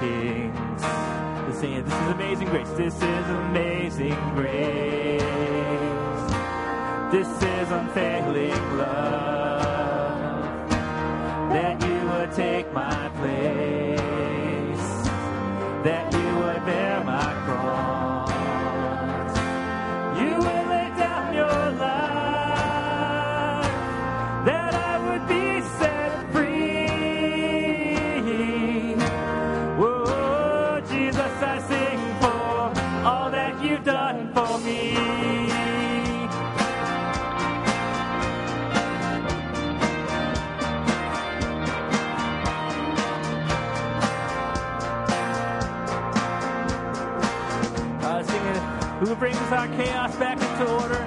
kings. This is amazing grace, this is amazing grace. This is unfailing love, that you would take my place, that brings our chaos back into order?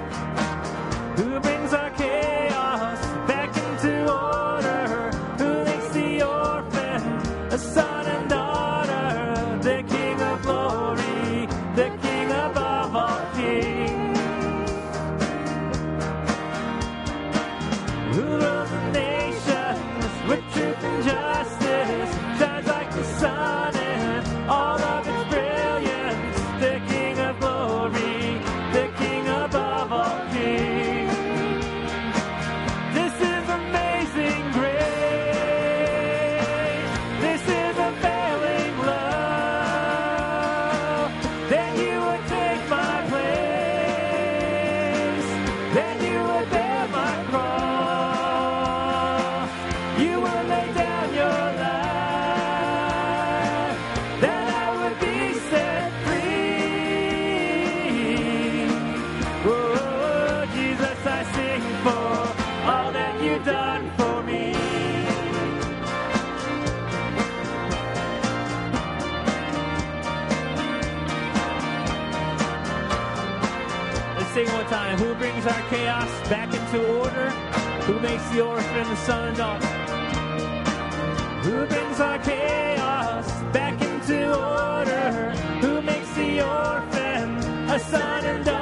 Who brings our chaos back into order? Who makes the orphan a son and daughter? The King of glory, the King above all kings. Who Let's sing one time. Who brings our chaos back into order? Who makes the orphan a son and daughter? Who brings our chaos back into order? Who makes the orphan a son and daughter?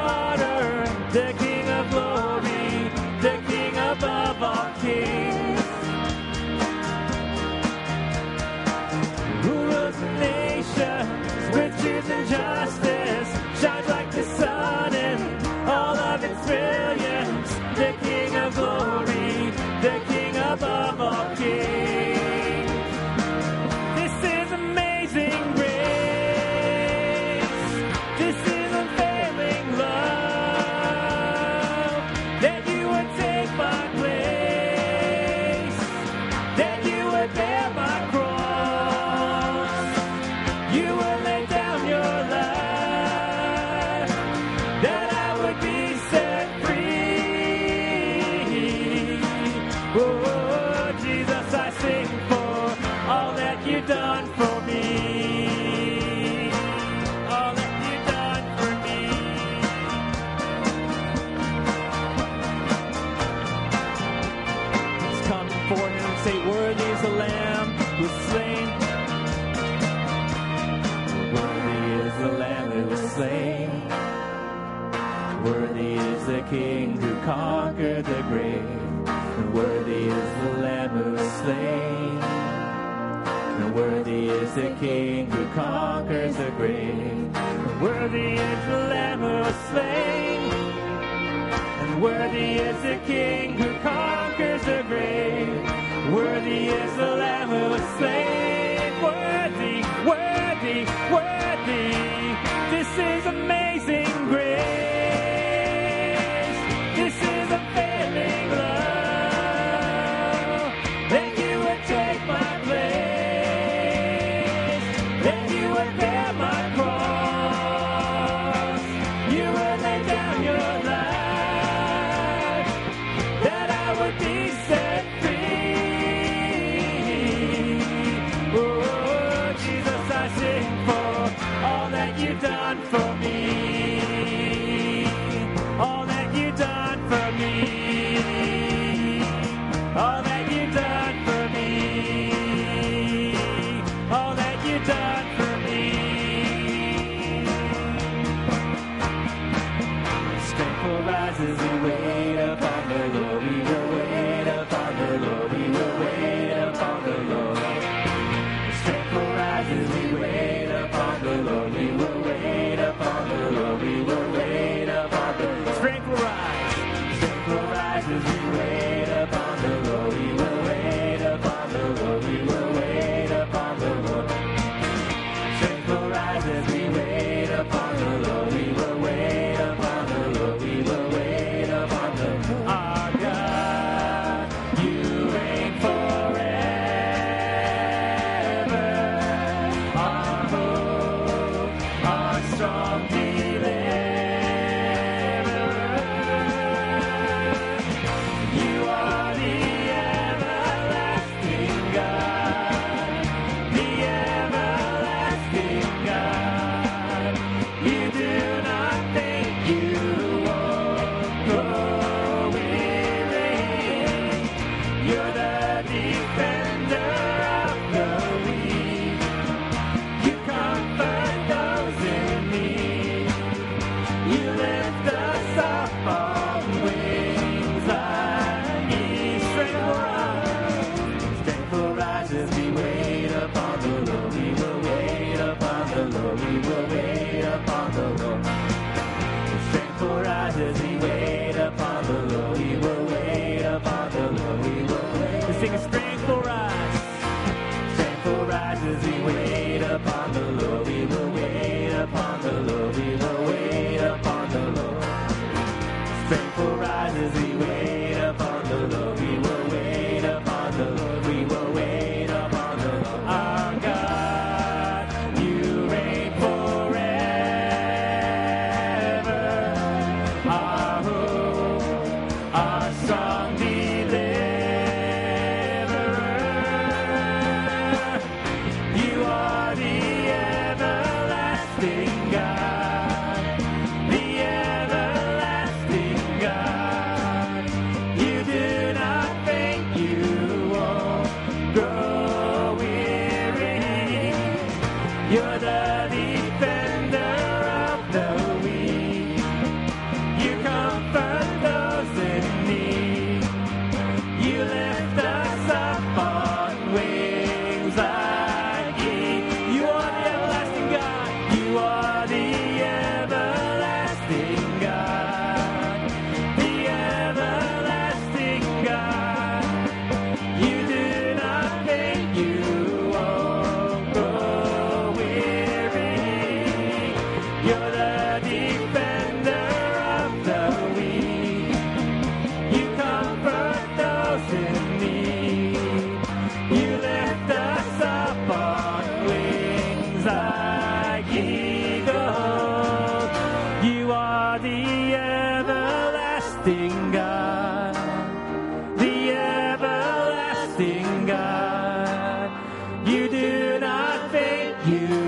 Conquered the grave. And worthy is the Lamb who was slain. And worthy is the King who conquers the grave. And worthy is the Lamb who was slain. And worthy is the King who conquers the grave. Worthy is the Lamb who was slain. Worthy, worthy, worthy. This is amazing you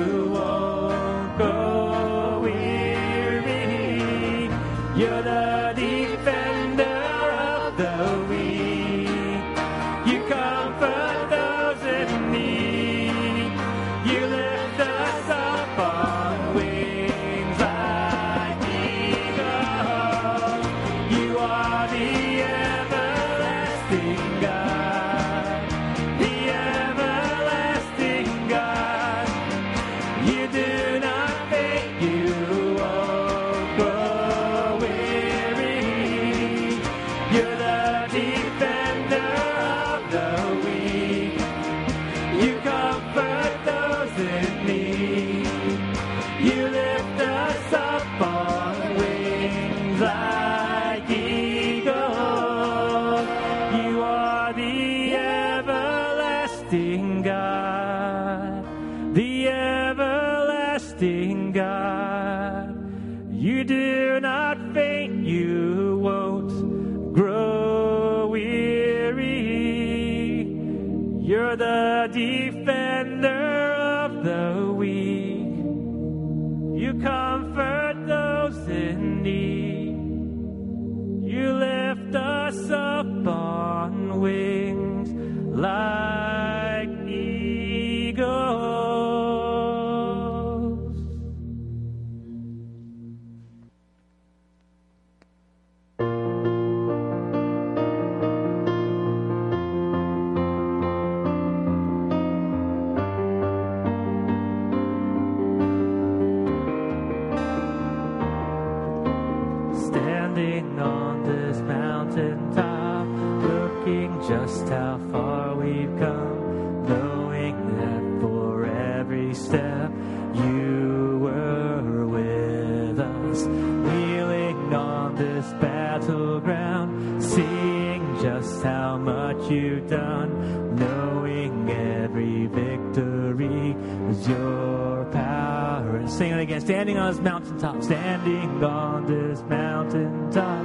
how far we've come, knowing that for every step you were with us. Kneeling on this battleground, seeing just how much you've done, knowing every victory was your power. And sing it again, standing on this mountaintop, standing on this mountaintop,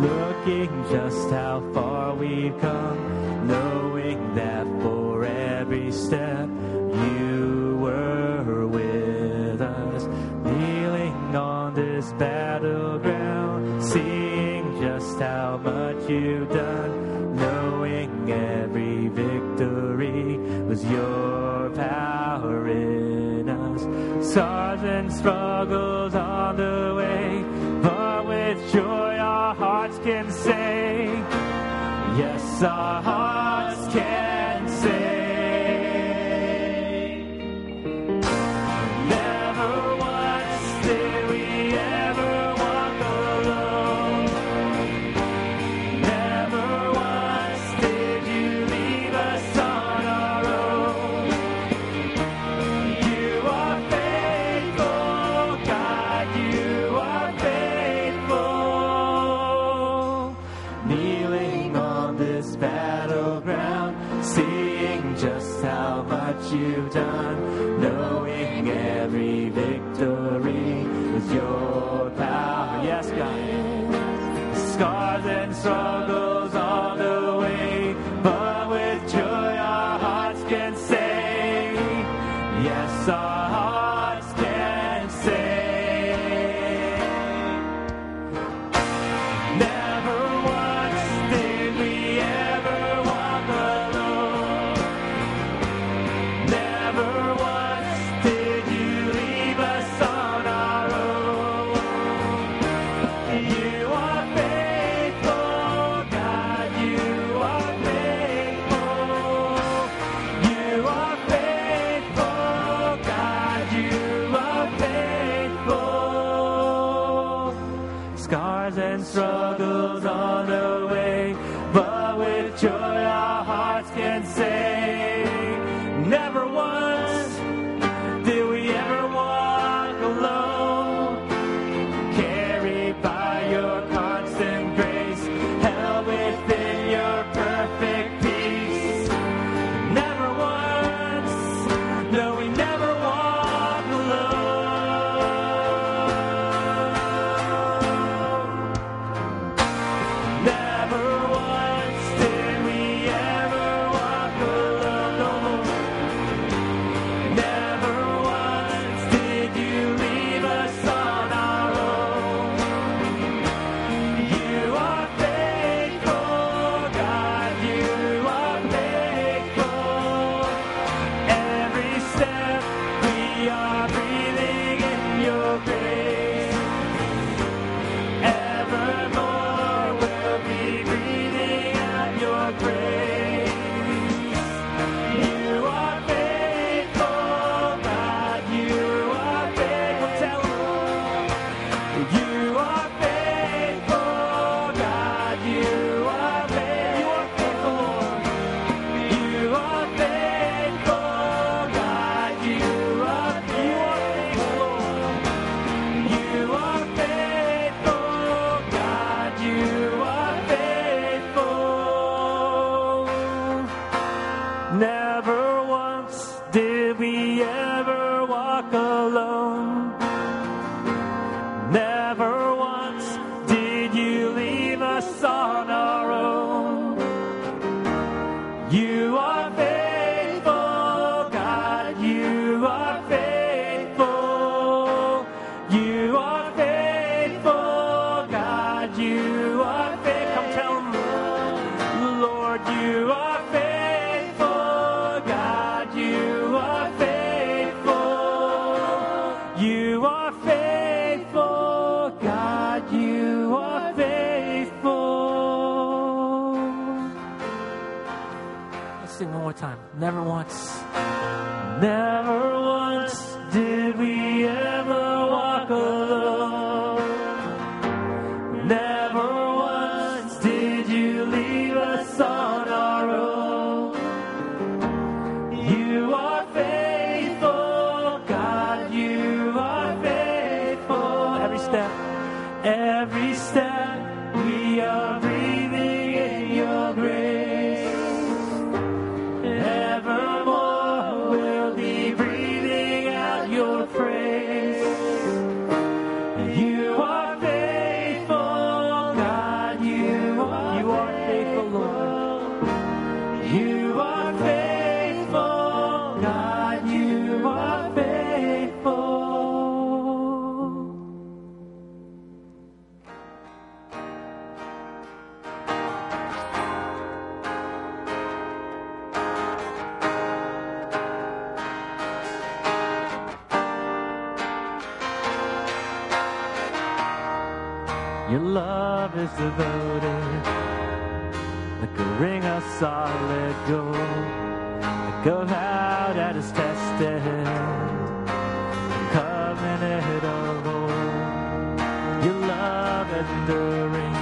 looking thinking just how far we've come, knowing that for every step you were with us, kneeling on this battleground, seeing just how much you've done, knowing every victory was your power in us. scars and struggles on the way can say, Yes, I. sing every victory is your power. Yes, God. Scars and struggles. God. Faithful. A solid like a vow that is tested, a covenant of old. Your love enduring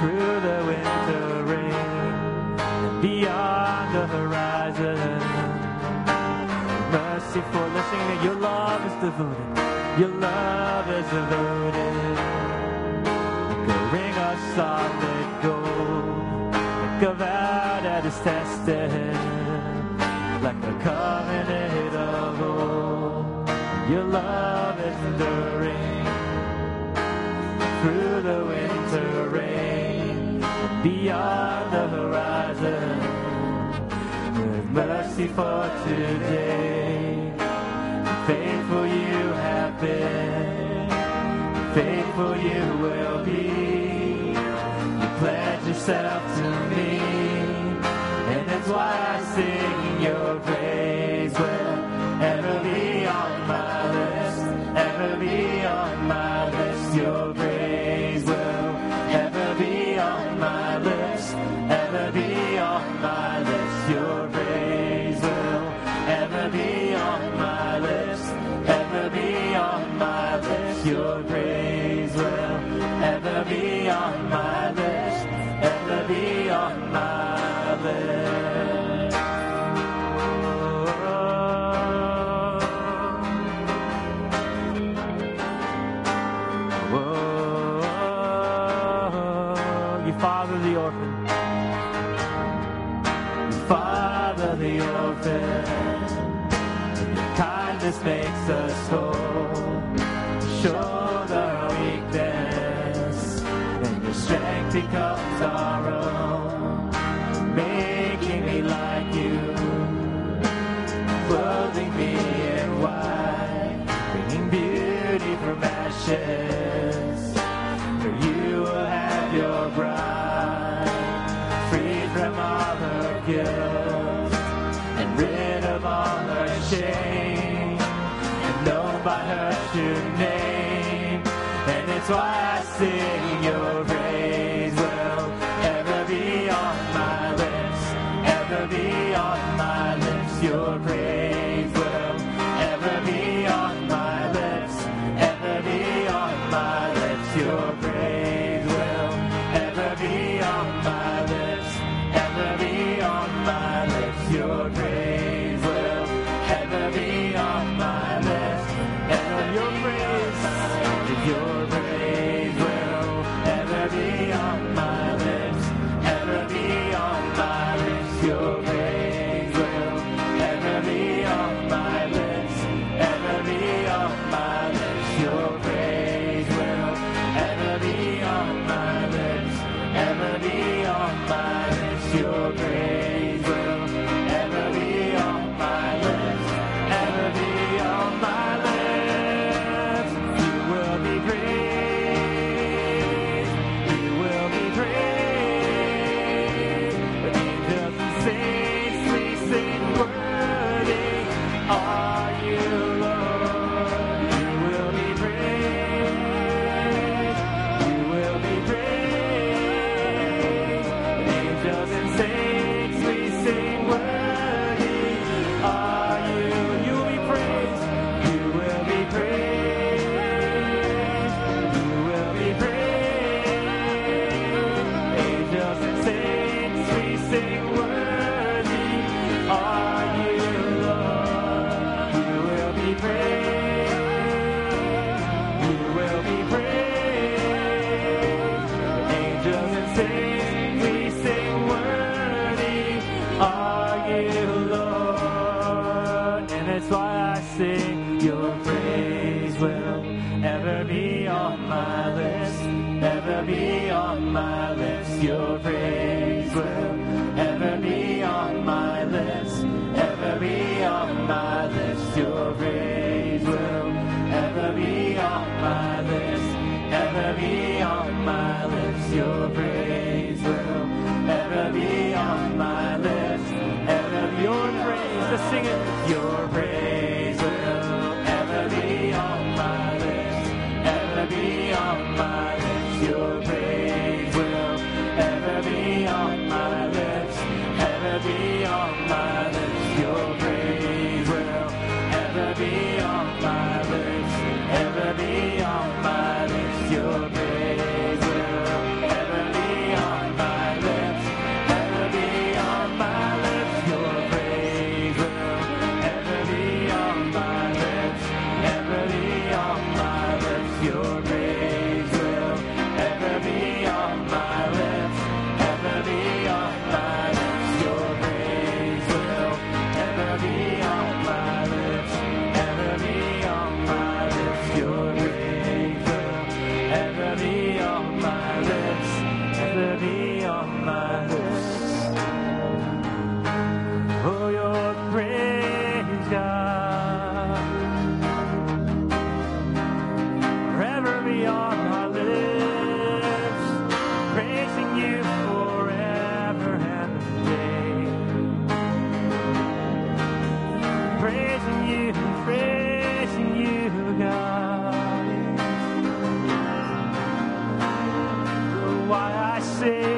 through the winter rain and beyond the horizon mercy for listening. Your love is devoted. Your love is devoted. A ring of solid is tested. Like a covenant of old. Your love is enduring. Through the winter rain. Beyond the horizon with mercy for today. Faithful you have been, faithful you will be. You pledge yourself to me, that's why I sing kindness makes us whole. Shoulder our weakness, and your strength becomes our own. True name. And it's why I sing your praise will ever be on my lips, ever be on my lips. Your praise will ever be on my lips, ever be on fan be on my list, never be on my list, your praise. sing.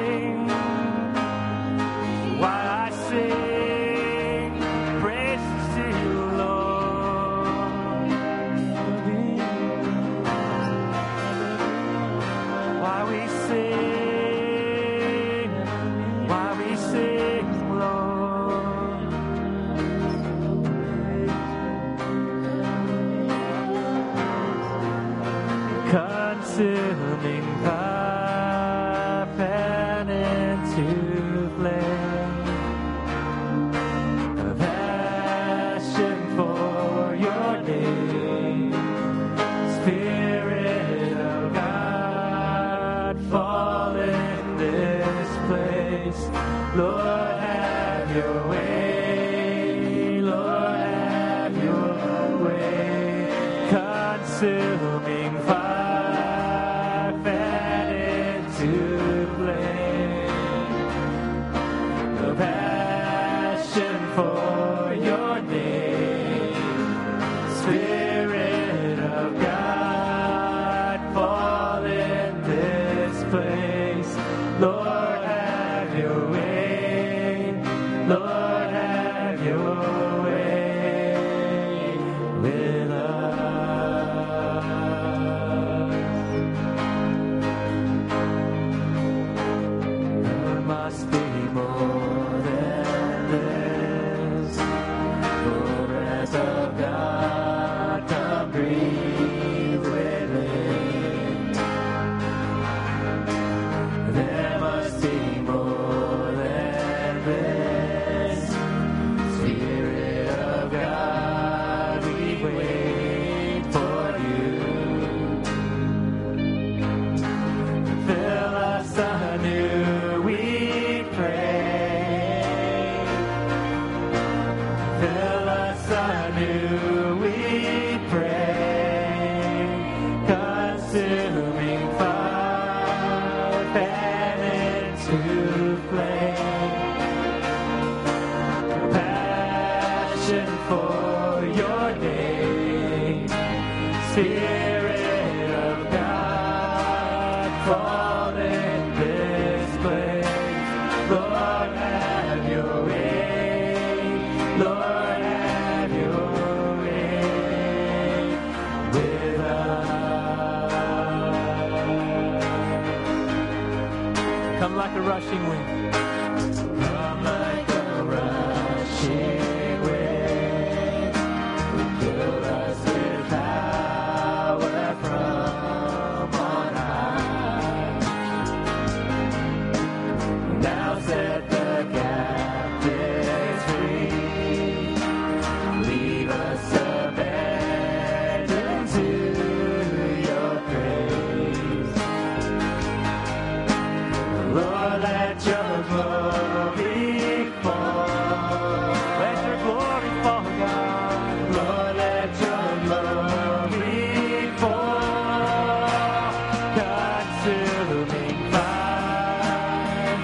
Assim rushing wind.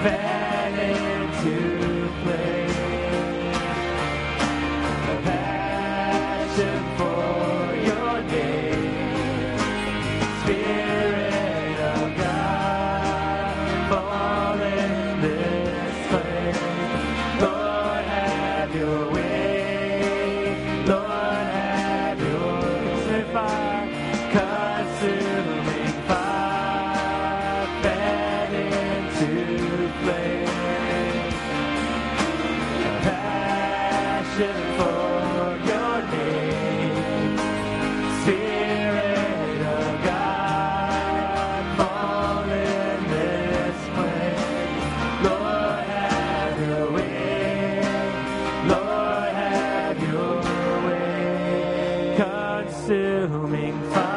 Into Consuming fire,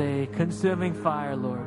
say, consuming fire, Lord.